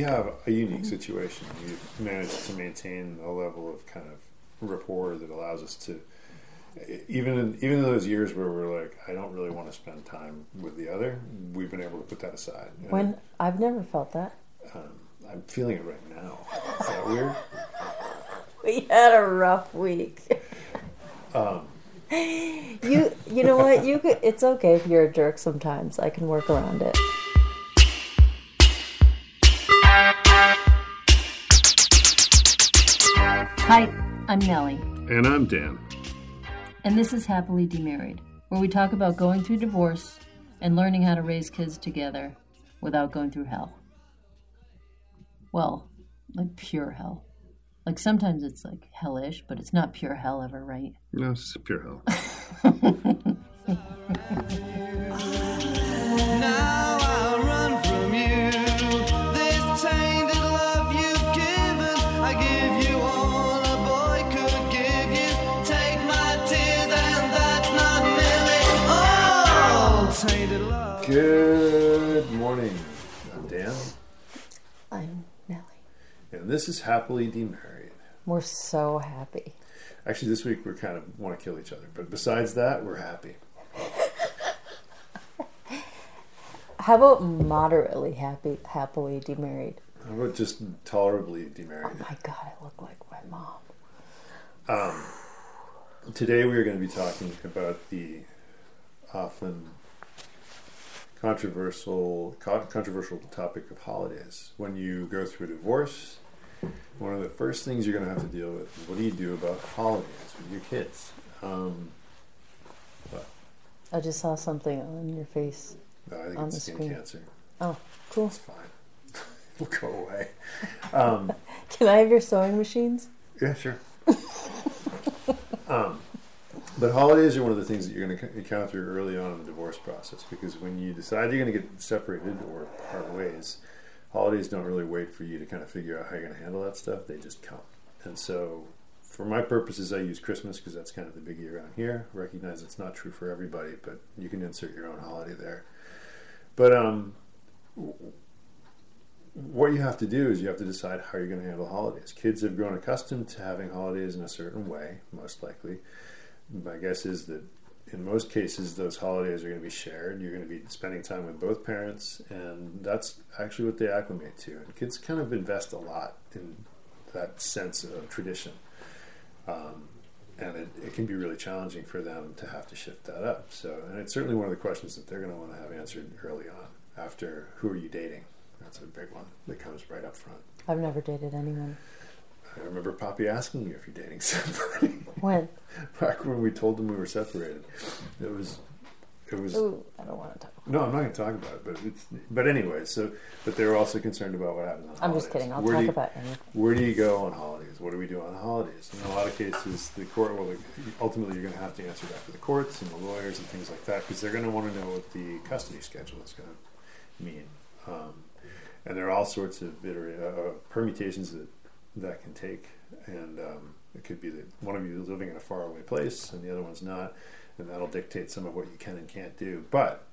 we have a unique situation. We've managed to maintain a level of kind of rapport that allows us to, even in, even in those years where we're like, I don't really want to spend time with the other, we've been able to put that aside. And, When I've never felt that. um, I'm feeling it right now. Is that weird? We had a rough week. Um, You you know what? You could, it's okay if you're a jerk sometimes. I can work around it. Hi, I'm Nellie, and I'm Dan. and this is Happily Demarried, where we talk about going through divorce and learning how to raise kids together without going through hell. Well, like pure hell. Like sometimes it's like hellish, but it's not pure hell ever, right? No, it's pure hell. I'm Nellie. and this is Happily Demarried. We're so happy. Actually, this week we kind of want to kill each other, but besides that, we're happy. How about moderately happy, happily demarried? How about just tolerably demarried? Oh my God, I look like my mom. Um, today we are going to be talking about the often controversial controversial topic of holidays. When you go through a divorce, one of the first things you're going to have to deal with what do you do about holidays with your kids? Um, I just saw something on your face. I think On it's the skin screen. cancer. Oh, cool. It's fine. It'll go away. Um, Can I have your sewing machines? Yeah, sure. um, but holidays are one of the things that you're going to encounter early on in the divorce process because when you decide you're going to get separated or part ways, holidays don't really wait for you to kind of figure out how you're going to handle that stuff. They just come. And so, for my purposes, I use Christmas because that's kind of the biggie around here. Recognize it's not true for everybody, but you can insert your own holiday there. But um, what you have to do is you have to decide how you're going to handle holidays. Kids have grown accustomed to having holidays in a certain way, most likely. My guess is that in most cases, those holidays are going to be shared. You're going to be spending time with both parents, and that's actually what they acclimate to. And kids kind of invest a lot in that sense of tradition. Um, and it, it can be really challenging for them to have to shift that up. So, and it's certainly one of the questions that they're going to want to have answered early on. After, who are you dating? That's a big one that comes right up front. I've never dated anyone. I remember Poppy asking you if you're dating somebody When? back when we told them we were separated. It was, it was. Ooh, I don't want to talk. No, I'm not going to talk about it, but it's. But anyway, so but they were also concerned about what happens on I'm holidays. just kidding. I'll Where do talk you- about anything. where do you go on holidays? What do we do on holidays? In a lot of cases, the court will ultimately you're going to have to answer that for the courts and the lawyers and things like that because they're going to want to know what the custody schedule is going to mean. Um, and there are all sorts of uh, permutations that that can take, and um, it could be that one of you is living in a faraway place and the other one's not, and that'll dictate some of what you can and can't do. But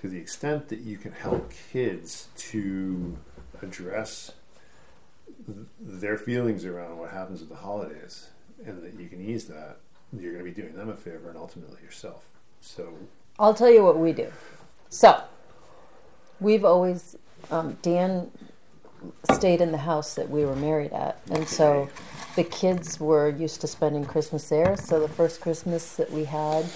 to the extent that you can help kids to address th- their feelings around what happens with the holidays and that you can ease that, you're going to be doing them a favor and ultimately yourself. So, I'll tell you what we do. So, we've always, um, Dan stayed in the house that we were married at. And so the kids were used to spending Christmas there. So the first Christmas that we had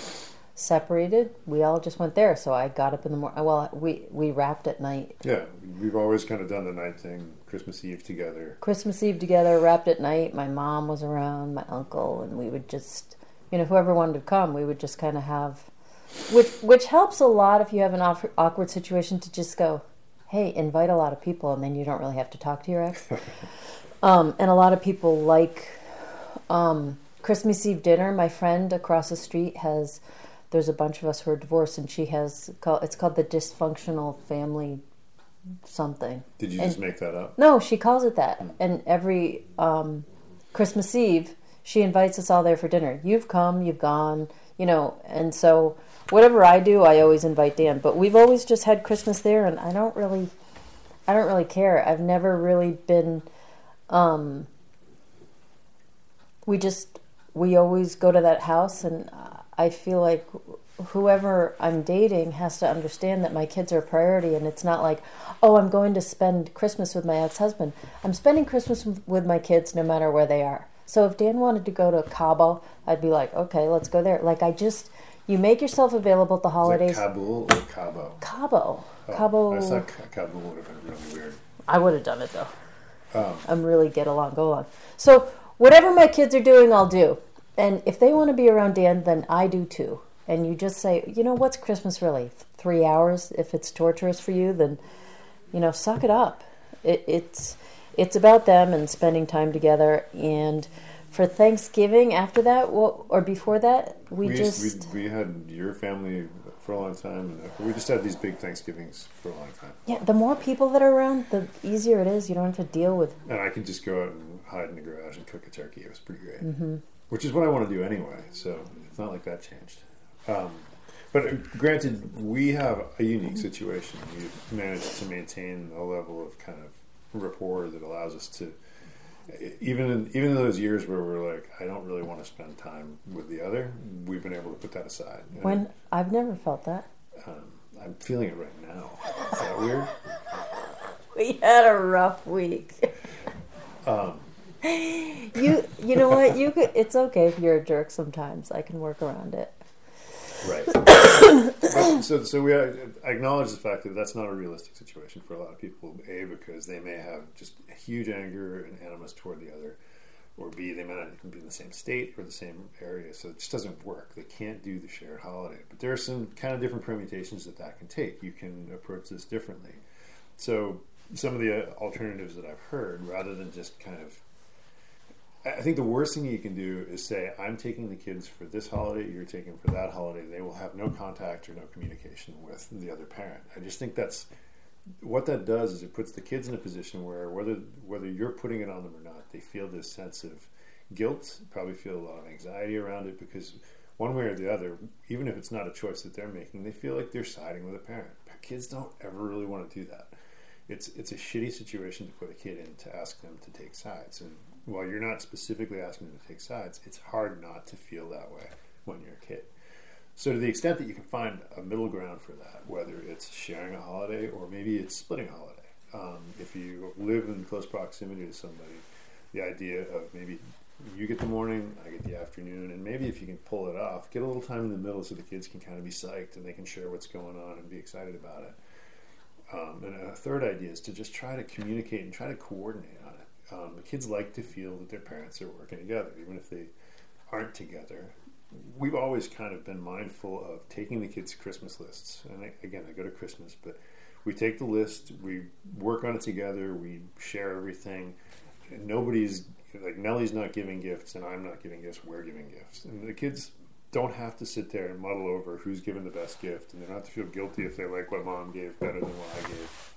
separated, we all just went there. So I got up in the morning. Well, we, we wrapped at night. yeah, we've always kind of done the night thing, Christmas Eve together. Christmas Eve together, wrapped at night. My mom was around, my uncle, and we would just, you know, whoever wanted to come, we would just kind of have, which which helps a lot if you have an awkward, awkward situation to just go, hey, invite a lot of people, and then you don't really have to talk to your ex. um, and a lot of people like um, Christmas Eve dinner. My friend across the street has. There's a bunch of us who are divorced, and she has. It's called the dysfunctional family something. Did you And- just make that up? no, she calls it that. And every um, Christmas Eve, she invites us all there for dinner. You've come, you've gone, you know. And so, whatever I do, I always invite Dan. But we've always just had Christmas there, and I don't really. I don't really care. I've never really been. Um, we just we always go to that house, and I feel like whoever I'm dating has to understand that my kids are a priority, and it's not like, oh, I'm going to spend Christmas with my ex-husband. I'm spending Christmas with- with my kids no matter where they are. So if Dan wanted to go to Cabo, I'd be like, okay, let's go there. Like I just, you make yourself available at the Is holidays. Kabul or Cabo? Cabo, Oh, Cabo. I thought Ka- Kabul would have been really weird. I would have done it though. Um, I'm really get along, go along. So whatever my kids are doing, I'll do. And if they want to be around Dan, then I do too. And you just say, you know, what's Christmas really? Three hours. If it's torturous for you, then you know, suck it up. It, it's it's about them and spending time together. And for Thanksgiving, after that, well, or before that, we, we, just used, we, we had your family for a long time, we just had these big Thanksgivings for a long time. yeah. The more people that are around, the easier it is. You don't have to deal with And I could just go out and hide in the garage and cook a turkey. It was pretty great. Mm-hmm. Which is what I want to do anyway, so it's not like that changed. Um, but uh, granted, we have a unique situation. We've managed to maintain a level of kind of rapport that allows us to, even in, even in those years where we're like, I don't really want to spend time with the other, we've been able to put that aside. And, when I've never felt that. um, I'm feeling it right now. Is that weird? We had a rough week. Um, You you know what? You could, it's okay if you're a jerk sometimes. I can work around it. Right. So, so we uh, acknowledge the fact that that's not a realistic situation for a lot of people. A, because they may have just huge anger and animus toward the other, or B, they may not even be in the same state or the same area, so it just doesn't work. They can't do the shared holiday. But there are some kind of different permutations that that can take. You can approach this differently. So, some of the uh, alternatives that I've heard, rather than just kind of I think the worst thing you can do is say, I'm taking the kids for this holiday, you're taking for that holiday. They will have no contact or no communication with the other parent. I just think that's what that does is it puts the kids in a position where whether whether you're putting it on them or not, they feel this sense of guilt, probably feel a lot of anxiety around it because one way or the other, even if it's not a choice that they're making, they feel like they're siding with a parent. Kids don't ever really want to do that. It's it's a shitty situation to put a kid in to ask them to take sides. And while you're not specifically asking them to take sides, it's hard not to feel that way when you're a kid. So to the extent that you can find a middle ground for that, whether it's sharing a holiday or maybe it's splitting a holiday, um, if you live in close proximity to somebody, the idea of maybe you get the morning, I get the afternoon, and maybe if you can pull it off, get a little time in the middle so the kids can kind of be psyched and they can share what's going on and be excited about it. Um, and a third idea is to just try to communicate and try to coordinate on. Um, the kids like to feel that their parents are working together, even if they aren't together. We've always kind of been mindful of taking the kids' Christmas lists. And I, again, I go to Christmas, but we take the list, we work on it together, we share everything. Nobody's like Nellie's not giving gifts, and I'm not giving gifts. We're giving gifts, and the kids don't have to sit there and muddle over who's given the best gift, and they don't have to feel guilty if they like what mom gave better than what I gave.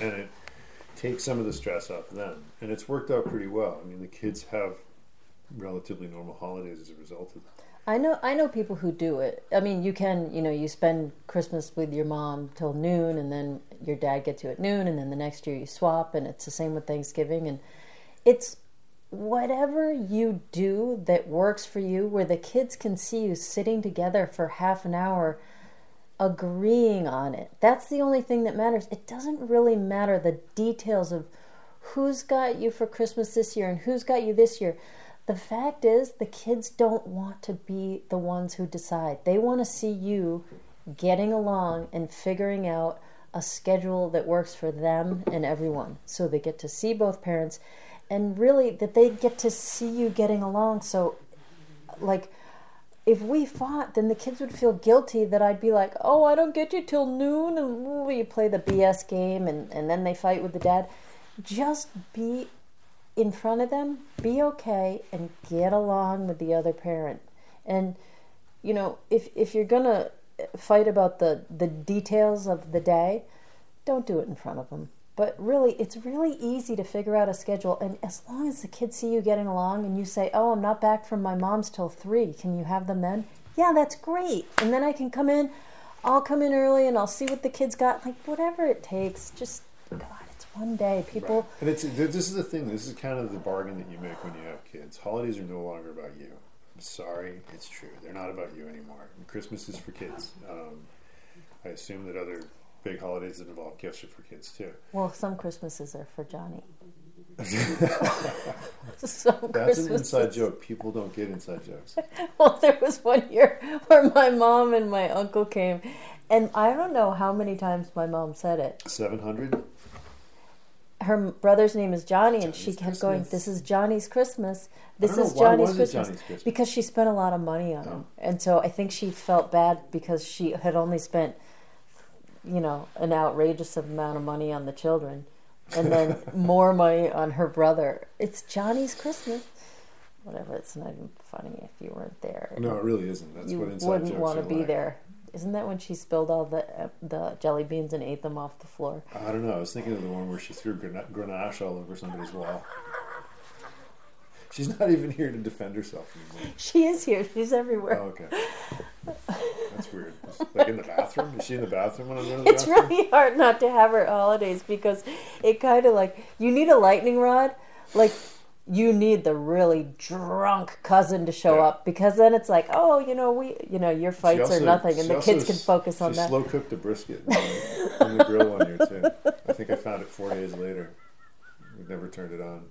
And it takes some of the stress off them, and it's worked out pretty well. I mean, the kids have relatively normal holidays as a result of that. I know I know people who do it. I mean, you can, you know, you spend Christmas with your mom till noon and then your dad gets you at noon and then the next year you swap and it's the same with Thanksgiving and it's whatever you do that works for you where the kids can see you sitting together for half an hour agreeing on it. That's the only thing that matters. It doesn't really matter the details of who's got you for Christmas this year and who's got you this year. The fact is, the kids don't want to be the ones who decide. They want to see you getting along and figuring out a schedule that works for them and everyone. So they get to see both parents and really that they get to see you getting along. So, like, if we fought, then the kids would feel guilty that I'd be like, oh, I don't get you till noon, and you play the BS game, and, and then they fight with the dad. Just be in front of them, be okay, and get along with the other parent. And, you know, if, if you're going to fight about the, the details of the day, don't do it in front of them. But really, it's really easy to figure out a schedule. And as long as the kids see you getting along and you say, Oh, I'm not back from my mom's till three, can you have them then? Yeah, that's great. And then I can come in, I'll come in early and I'll see what the kids got. Like, whatever it takes, just, God, it's one day. People, Right. And it's this is the thing. This is kind of the bargain that you make when you have kids. Holidays are no longer about you. I'm sorry, it's true. They're not about you anymore. And Christmas is for kids. Um, I assume that other big holidays that involve gifts are for kids too. well, some Christmases are for Johnny. That's an inside joke. People don't get inside jokes. Well, there was one year where my mom and my uncle came, and I don't know how many times my mom said it. Seven hundred. Her brother's name is Johnny, and she Johnny's kept going, "This is Johnny's Christmas. This know, is Johnny's Christmas." Johnny's Christmas? Because she spent a lot of money on oh. him, and so I think she felt bad because she had only spent, you know, an outrageous amount of money on the children, and then more money on her brother. It's Johnny's Christmas. Whatever. It's not even funny if you weren't there. No, it really isn't. That's you what inside wouldn't want to be like. there. Isn't that when she spilled all the uh, the jelly beans and ate them off the floor? I don't know. I was thinking of the one where she threw Grenache all over somebody's wall. She's not even here to defend herself anymore. She is here. She's everywhere. Oh, okay. That's weird. Like in the bathroom? Is she in the bathroom when I'm in the it's bathroom? really hard not to have her holidays because it kind of like you need a lightning rod, like you need the really drunk cousin to show Yeah. up because then it's like, oh, you know, we, you know, your fights also- are nothing, and the kids can focus on she that. slow cooked the brisket on the, grill one year too. I think I found it four days later. We never turned it on.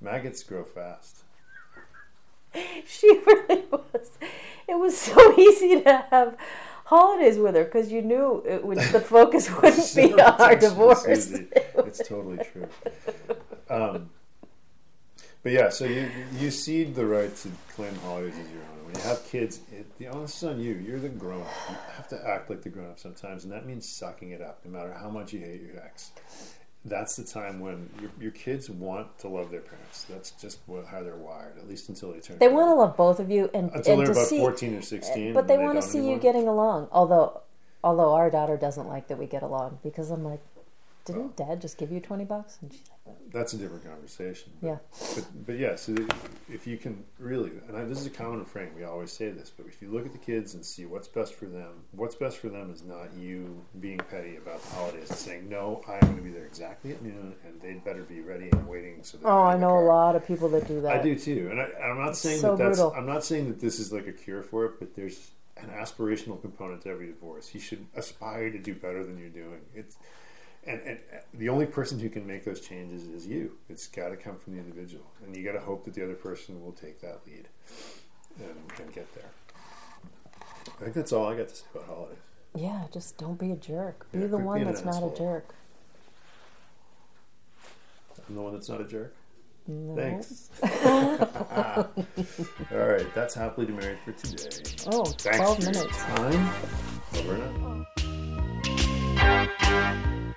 Maggots grow fast. She was so easy to have holidays with her because you knew it would. The focus wouldn't be on our divorce. It's totally true. Um, but yeah, so you you cede the right to claim holidays as your own. When you have kids, it, the onus is on you. You're the grown up. You have to act like the grown up sometimes, and that means sucking it up, no matter how much you hate your ex. That's the time when your, your kids want to love their parents. That's just what, how they're wired, at least until they turn. They want to love both of you, and until and they're to about see, fourteen or sixteen. but they and want to see you getting along. Although, although our daughter doesn't like that we get along because I'm like, didn't. Dad just give you twenty bucks? And she's like, That's a different conversation. But, Yeah. But, but yeah, so if you can really, and I, this is a common refrain, we always say this, but if you look at the kids and see what's best for them, what's best for them is not you being petty about the holidays and saying, no, I'm going to be there exactly at noon and they'd better be ready and waiting. So oh, I know a lot of people that do that. I do too, and I, I'm not saying so that that's. brutal. I'm not saying that this is like a cure for it, but there's an aspirational component to every divorce. You should aspire to do better than you're doing. It's and, and the only person who can make those changes is you. It's got to come from the individual, and you got to hope that the other person will take that lead and, and get there. I think that's all I got to say about holidays. Yeah, just don't be a jerk. Be Yeah, the one that's not a jerk. I'm the one that's not a jerk. No. Thanks. all right, that's happily married for today. Oh, Thanks 12 for your minutes. time. Over and out.